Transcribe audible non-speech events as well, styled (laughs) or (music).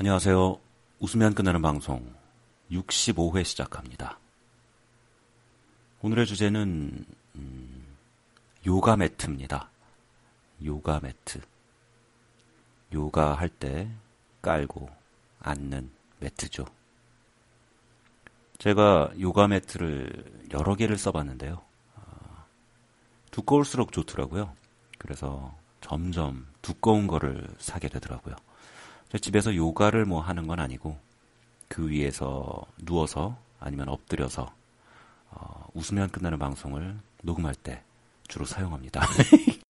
안녕하세요. 웃으면 끝나는 방송 65회 시작합니다. 오늘의 주제는 음, 요가 매트입니다. 요가 매트. 요가 할 때 깔고 앉는 매트죠. 제가 요가 매트를 여러 개를 써봤는데요. 어, 두꺼울수록 좋더라고요. 그래서 점점 두꺼운 거를 사게 되더라고요. 집에서 요가를 뭐 하는 건 아니고 그 위에서 누워서 아니면 엎드려서 어, 웃으면 끝나는 방송을 녹음할 때 주로 사용합니다. (laughs)